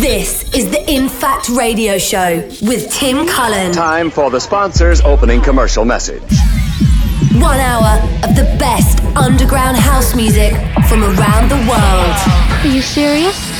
This is the In Fact Radio Show with Tim Cullen. Time for the sponsor's opening commercial message. One hour of the best underground house music from around the world. Are you serious?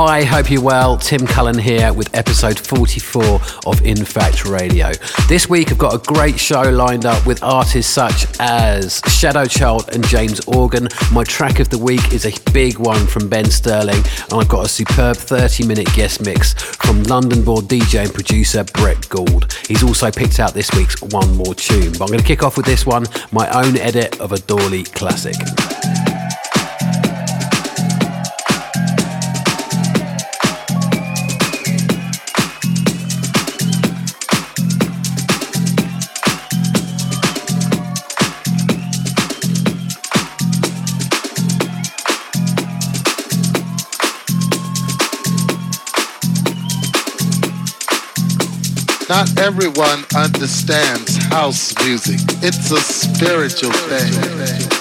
Hi, hope you're well. Tim Cullen here with episode 44 of In Fact Radio. This week I've got a great show lined up with artists such as Shadow Child and James Organ. My track of the week is a big one from Ben Sterling, and I've got a superb 30 minute guest mix from London born DJ and producer Brett Gould. He's also picked out this week's One More Tune. But I'm going to kick off with this one, my own edit of a Dawley classic. Not everyone understands house music. It's a spiritual thing.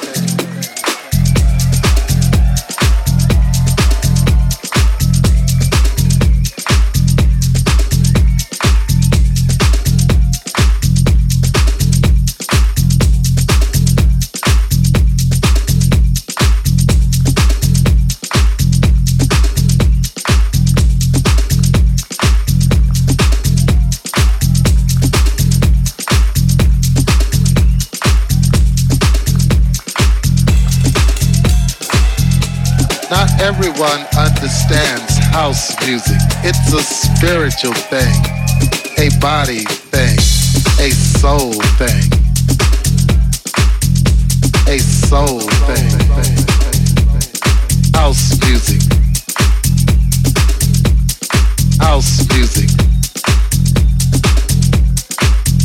Everyone understands house music. It's a spiritual thing, a body thing, a soul thing. A soul thing. House music. House music.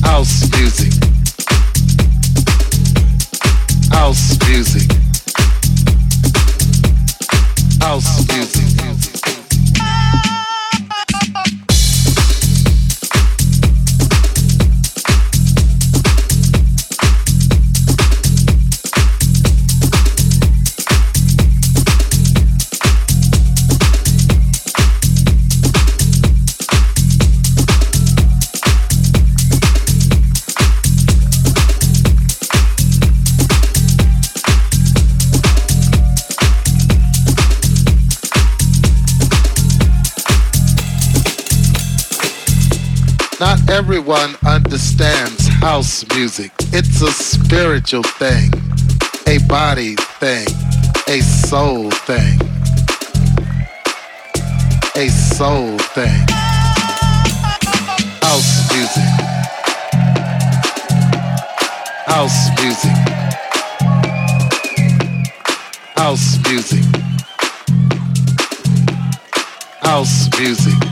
House music. House music. House music. Everyone understands house music. It's a spiritual thing, a body thing, a soul thing. A soul thing. House music. House music. House music. House music.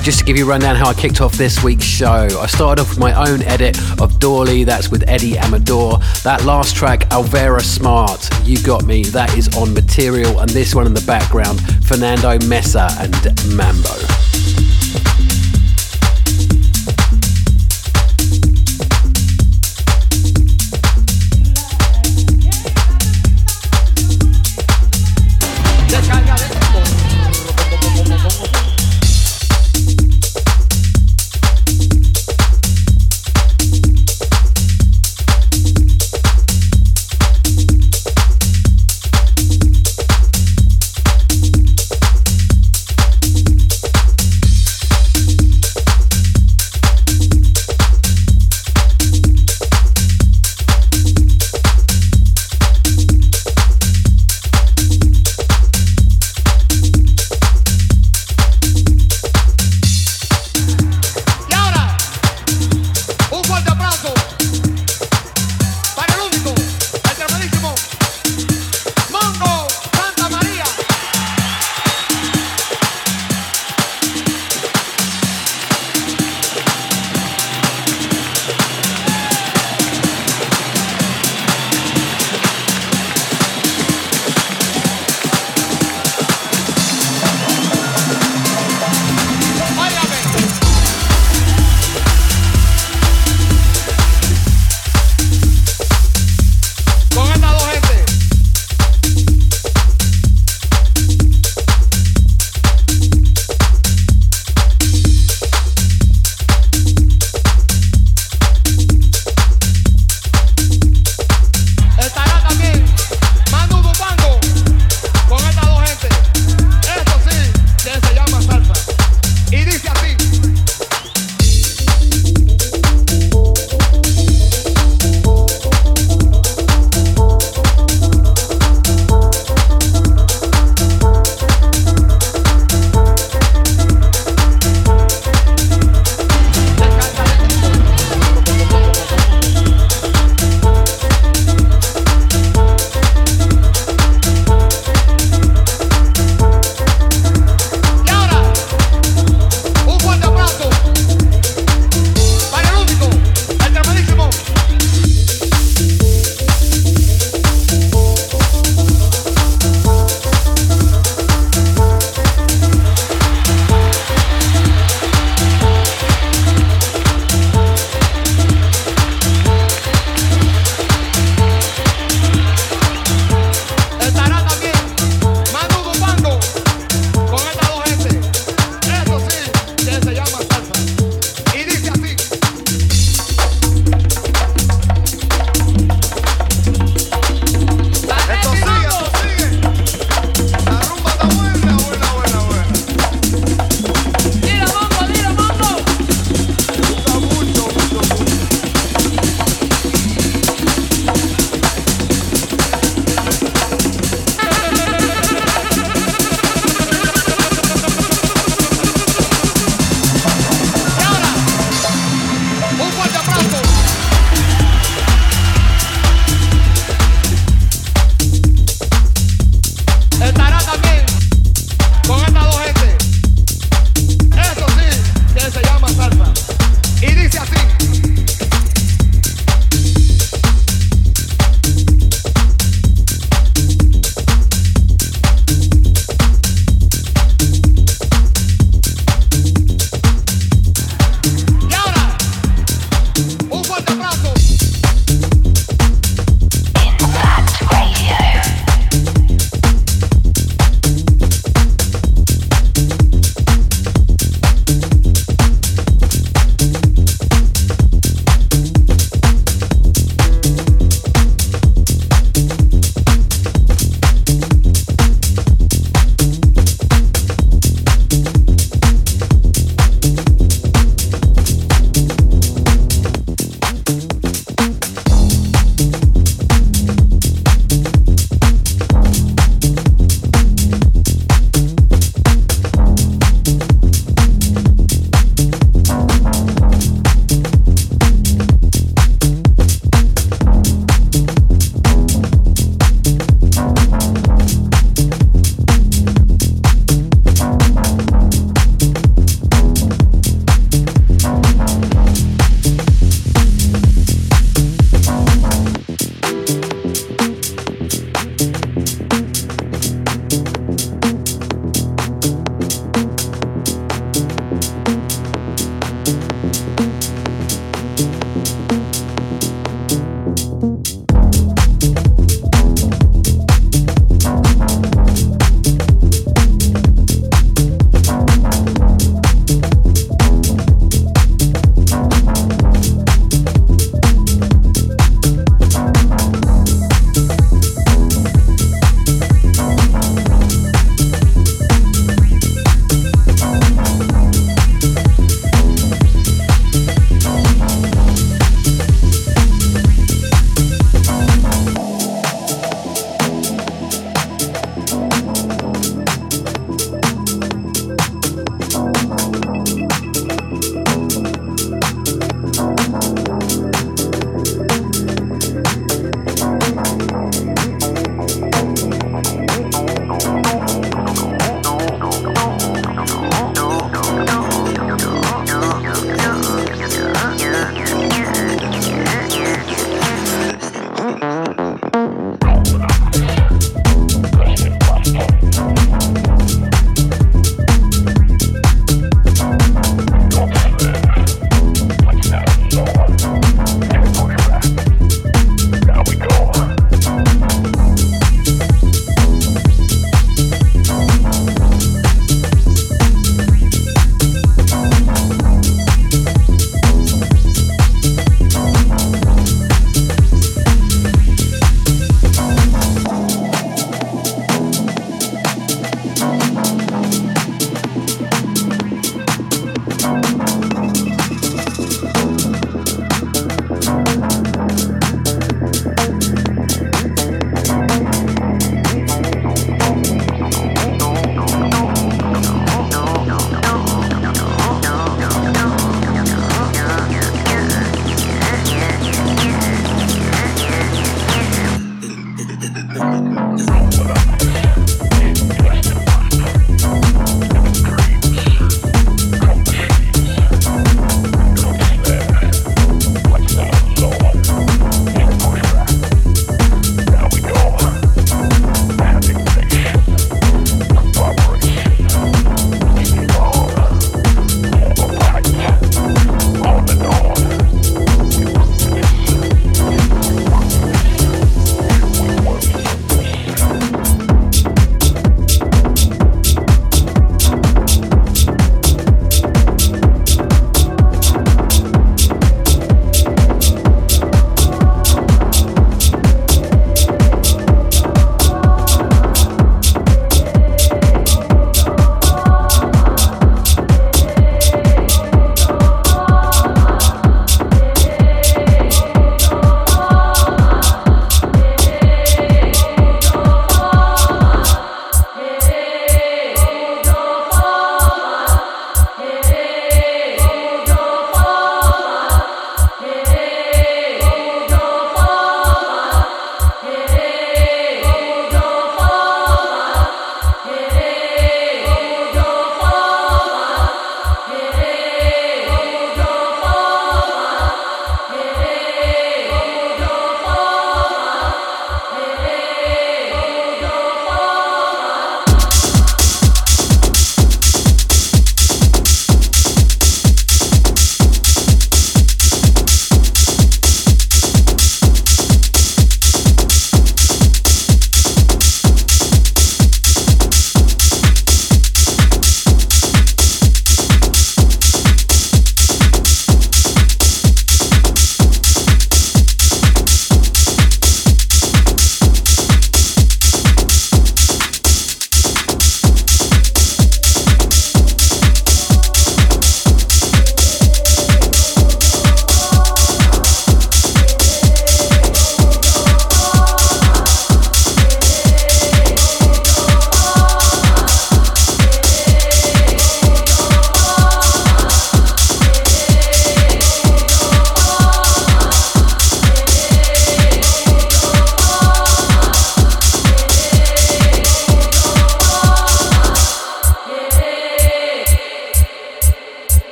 Just to give you a rundown how I kicked off this week's show, I started off with my own edit of Dorley, that's with Eddie Amador. That last track, Alvera Smart, You Got Me, that is on Material, and this one in the background, Fernando Mesa and Mambo.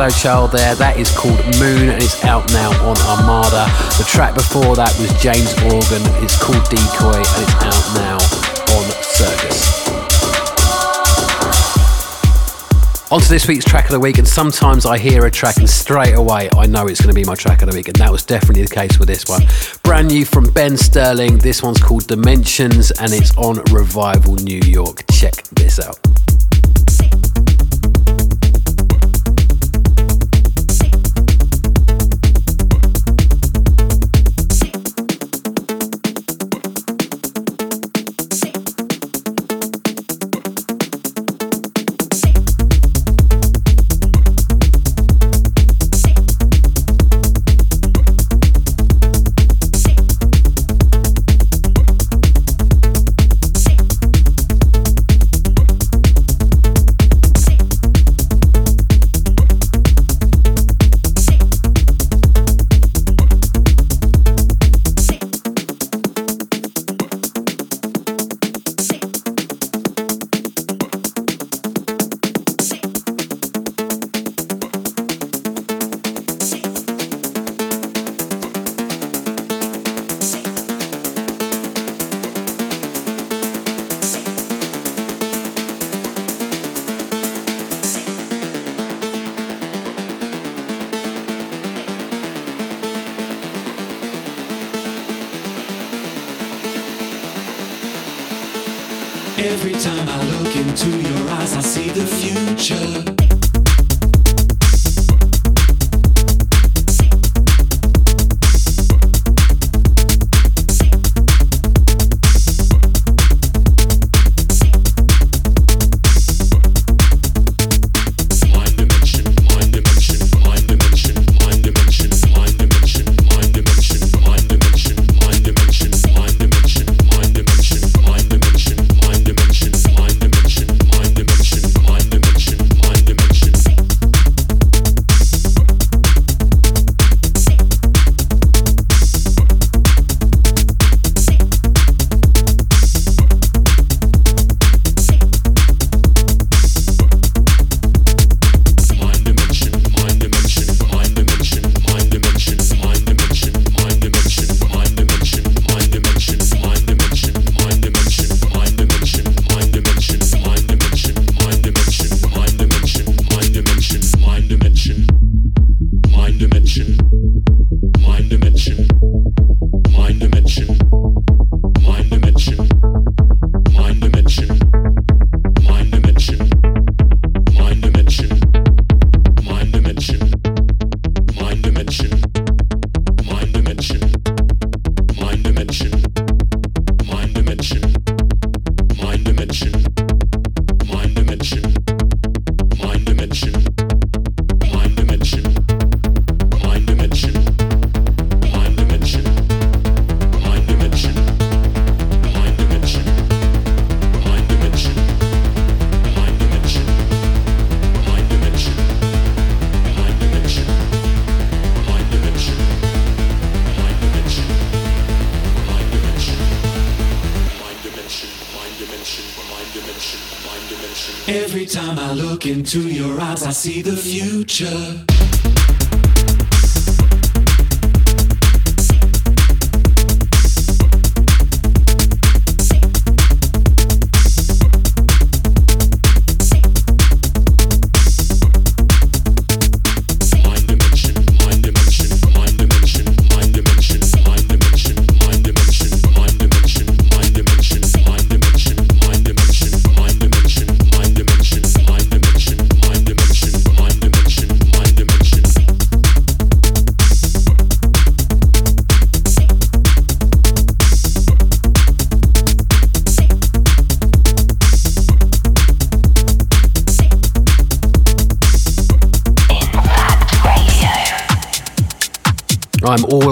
Shadow Child there. That is called Moon and it's out now on Armada. The track before that was James Organ. It's called Decoy and it's out now on Circus. On to this week's track of the week, and sometimes I hear a track and straight away I know it's going to be my track of the week, and that was definitely the case with this one. Brand new from Ben Sterling. This one's called Dimensions, and it's on Revival New York. Check this out. I see the future.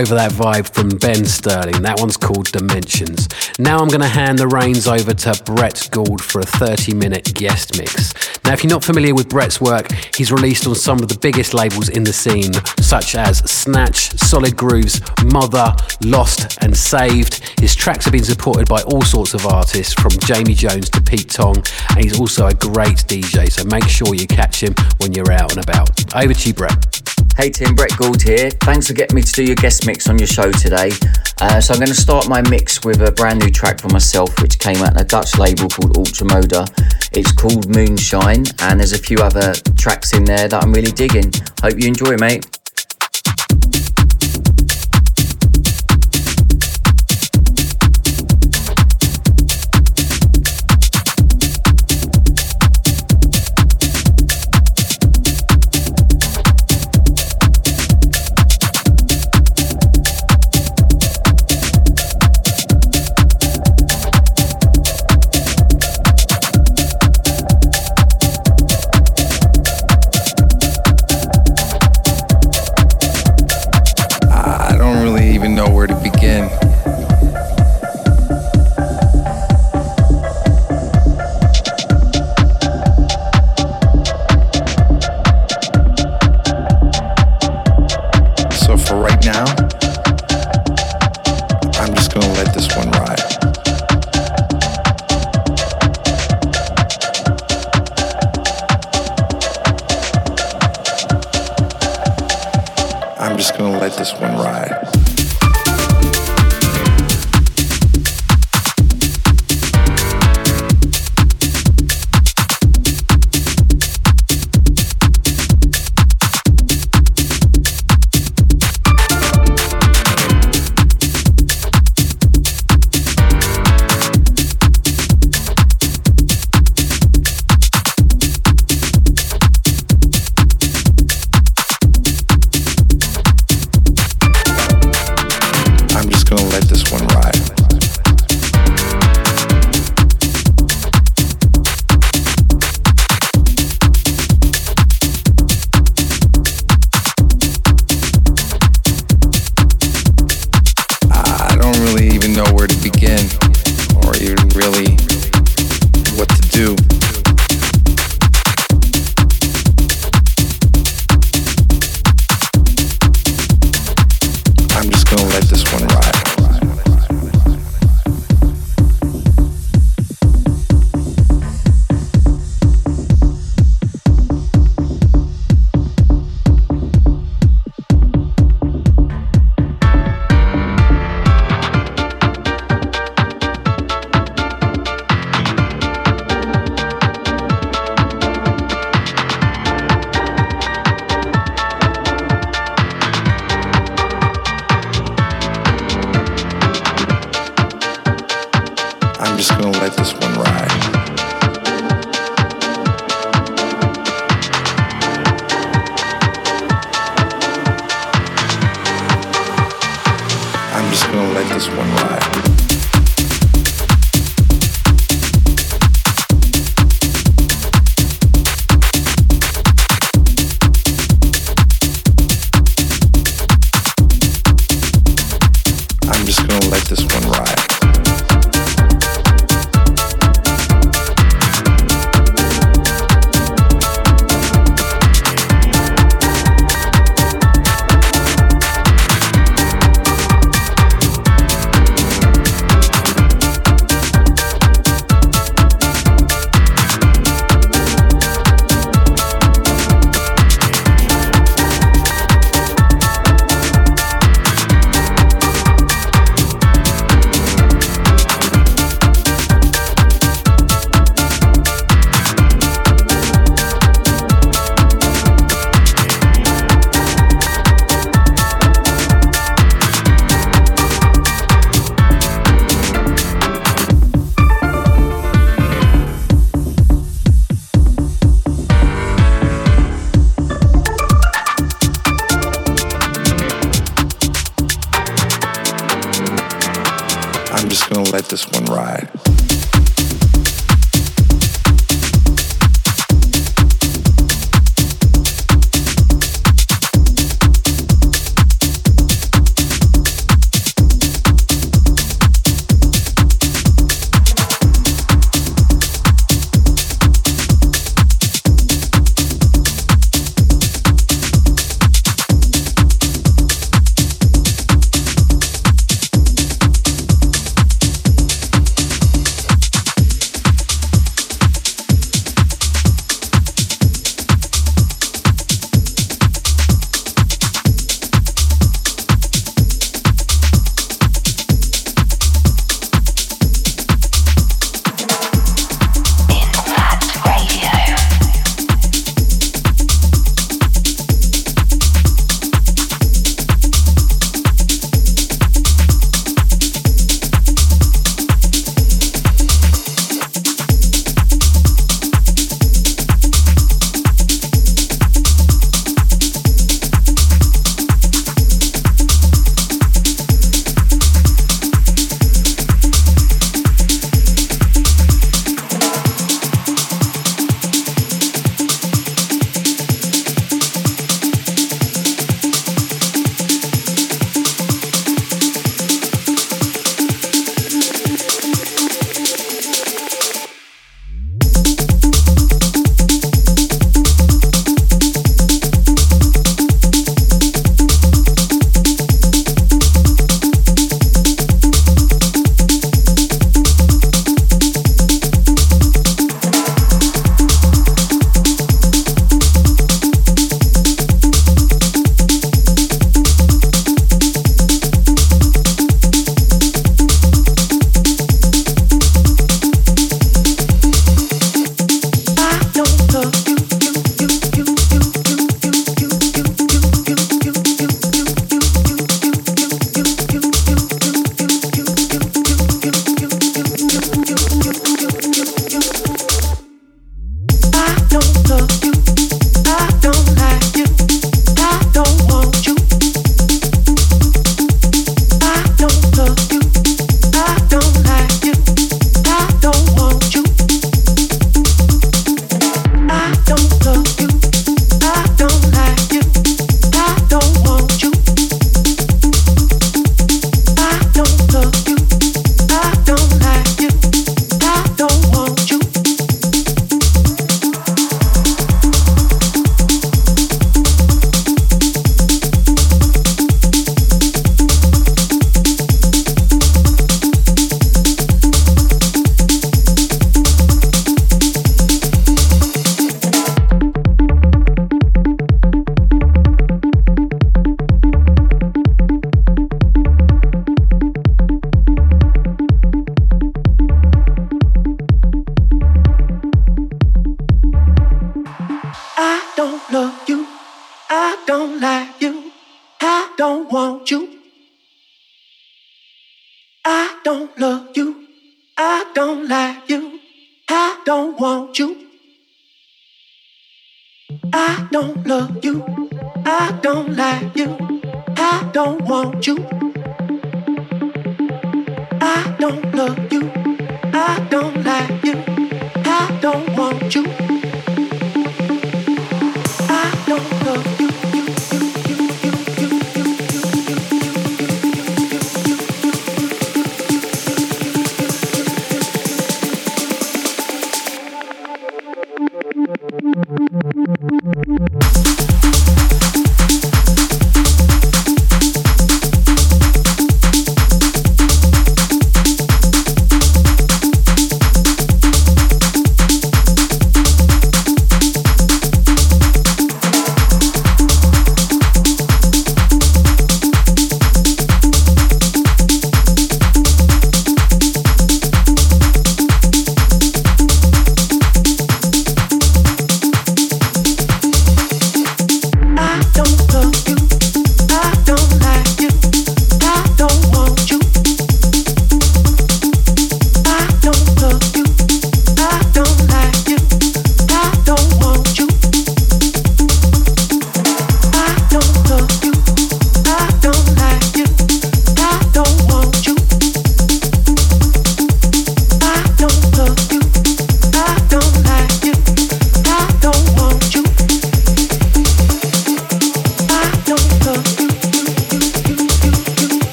Over that vibe from Ben Sterling. That one's called Dimensions. Now I'm going to hand the reins over to Brett Gould for a 30 minute guest mix. Now, if you're not familiar with Brett's work, he's released on some of the biggest labels in the scene, such as Snatch, Solid Grooves, Mother, Lost, and Saved. His tracks have been supported by all sorts of artists, from Jamie Jones to Pete Tong, and he's also a great DJ, so make sure you catch him when you're out and about. Over to you, Brett. Hey Tim, Brett Gould here. Thanks for getting me to do your guest mix on your show today. Uh, so I'm going to start my mix with a brand new track for myself, which came out on a Dutch label called Ultramoda. It's called Moonshine, and there's a few other tracks in there that I'm really digging. Hope you enjoy, mate.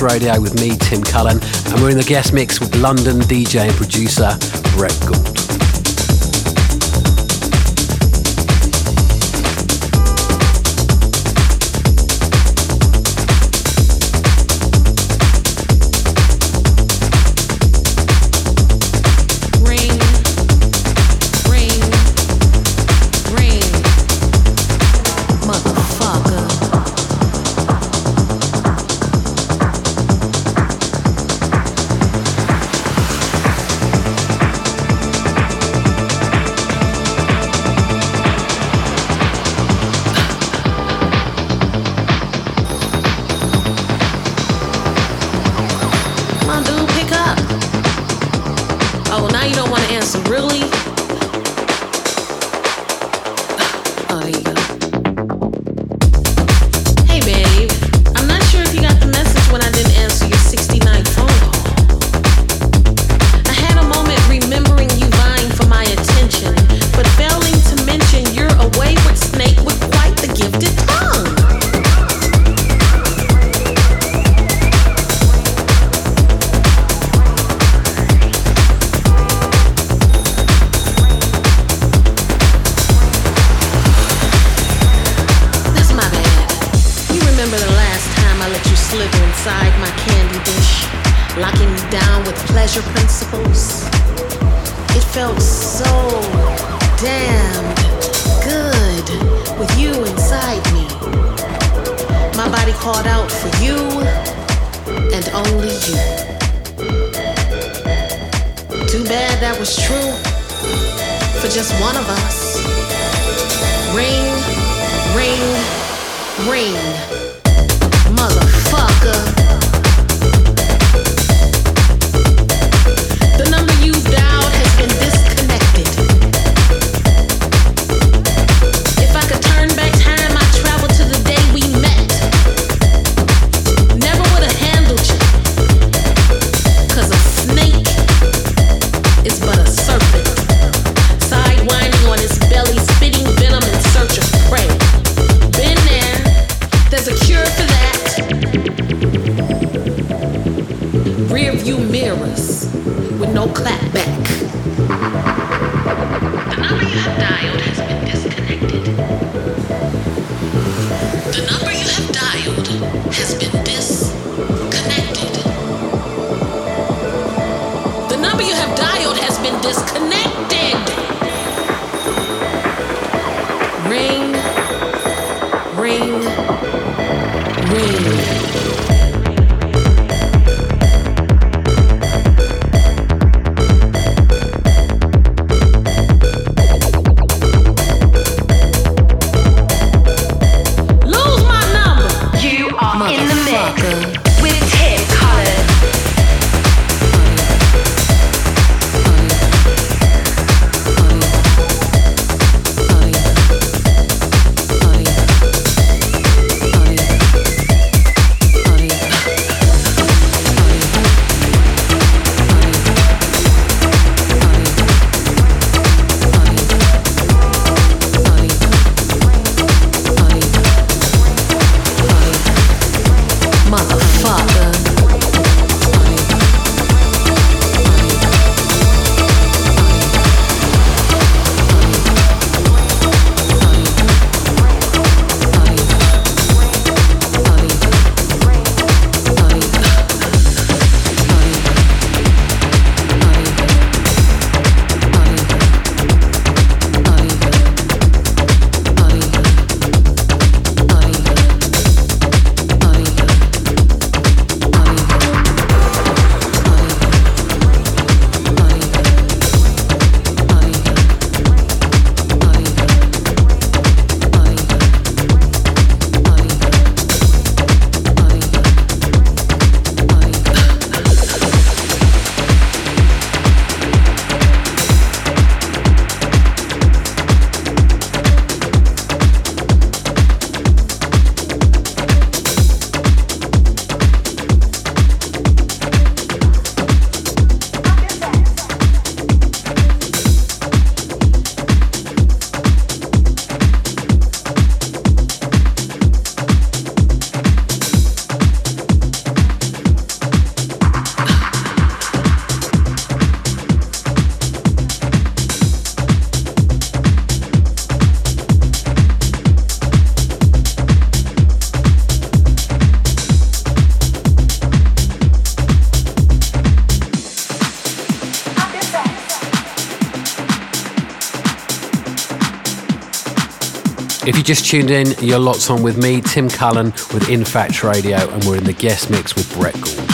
Radio with me, Tim Cullen, and we're in the guest mix with London DJ and producer Brett Gould. Just tuned in, you're locked on with me, Tim Cullen, with In Fact Radio, and we're in the guest mix with Brett Gould.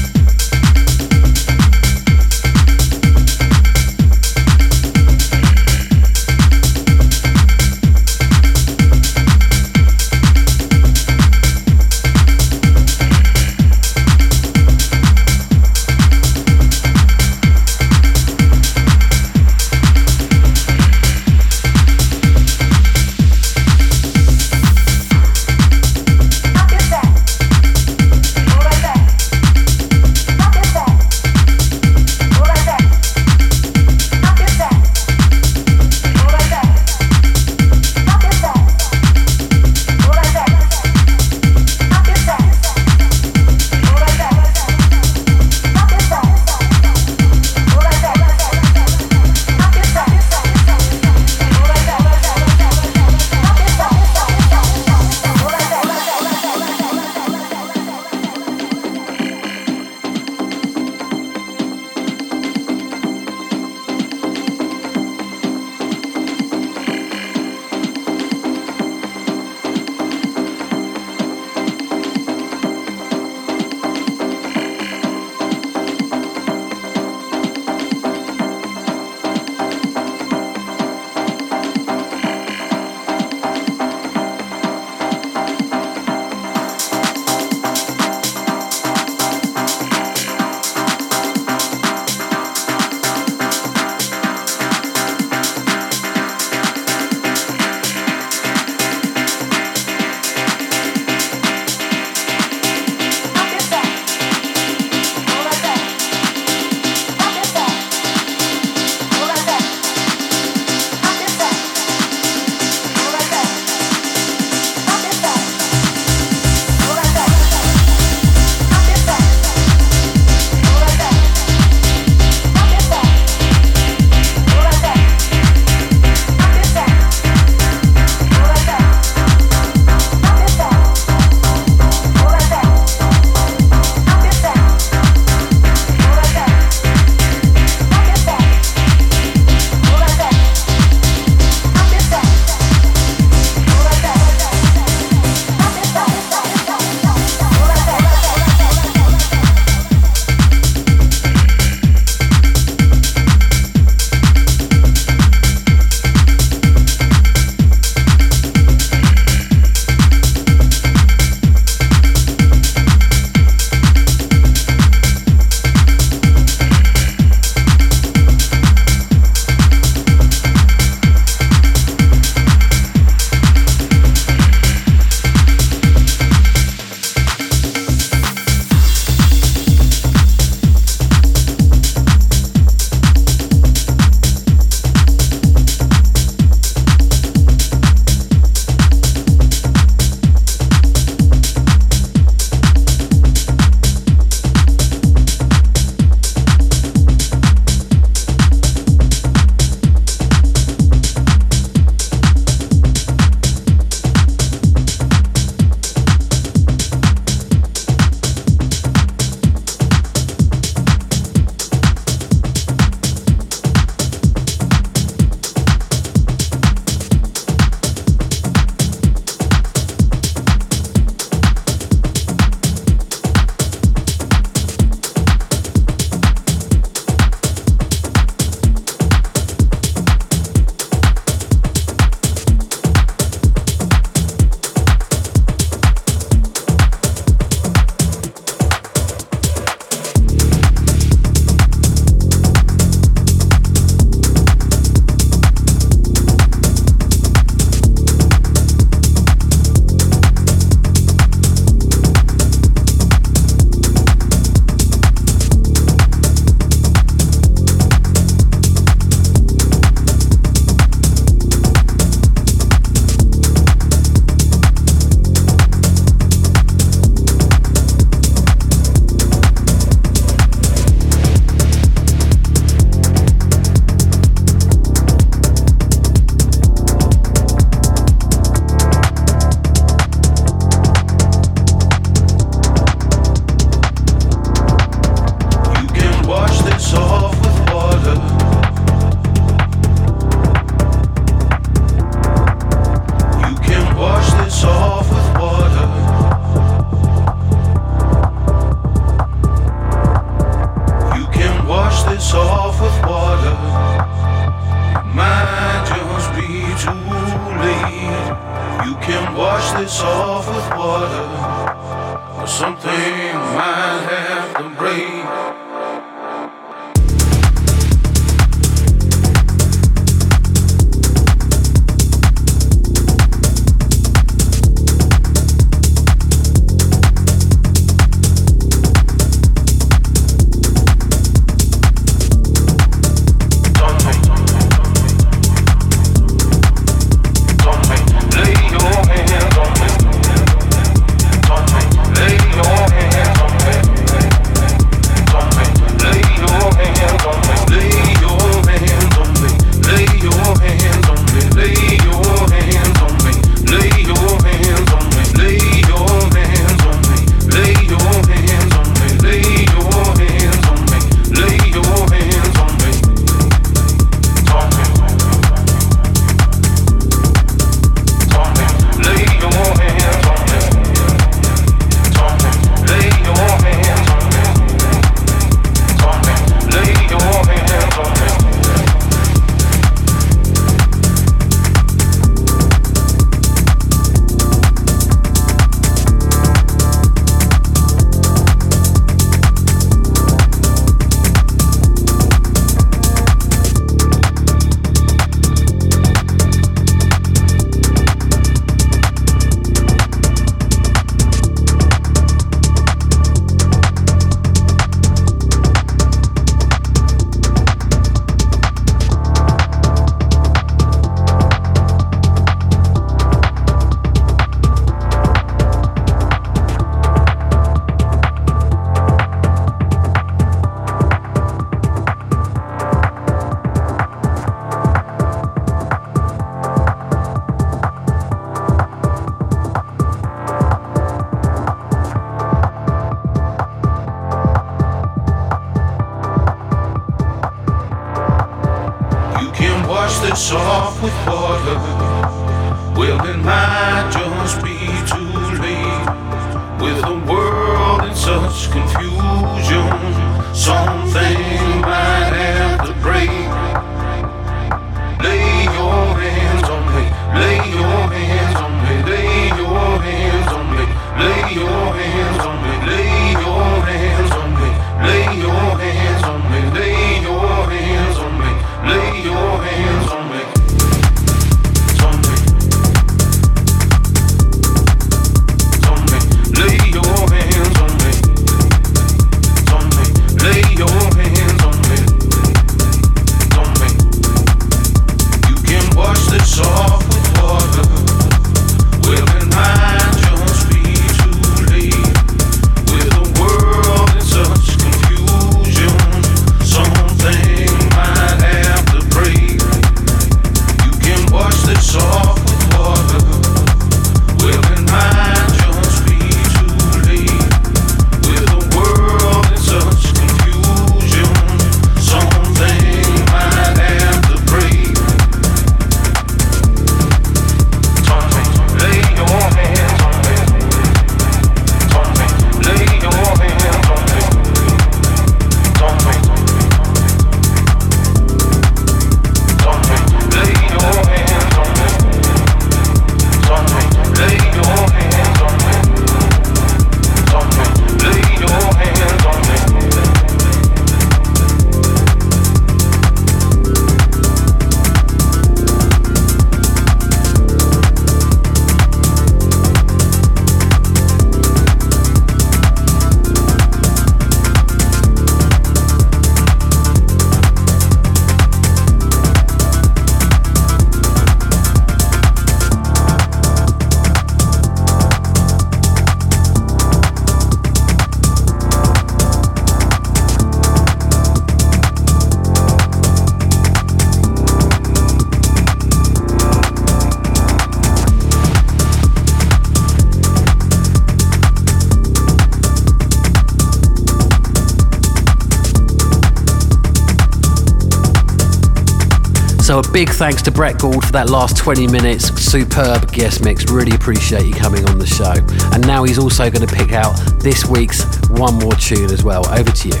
Thanks to Brett Gould for that last 20 minutes. Superb guest mix. Really appreciate you coming on the show. And now he's also going to pick out this week's one more tune as well. Over to you.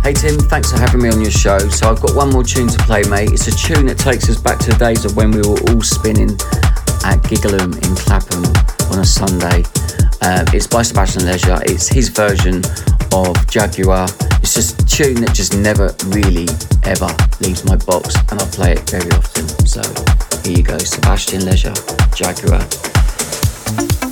Hey Tim, thanks for having me on your show. So I've got one more tune to play, mate. It's a tune that takes us back to the days of when we were all spinning at Gigalum in Clapham on a Sunday. Um, it's by Sebastian Leger. It's his version of Jaguar. It's just a tune that just never really ever leaves my box, and I play it very often. So here you go, Sebastian Leger, Jaguar.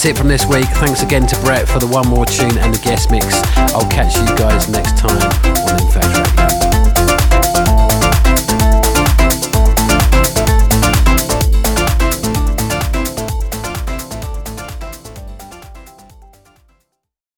That's it from this week. Thanks again to Brett for the one more tune and the guest mix. I'll catch you guys next time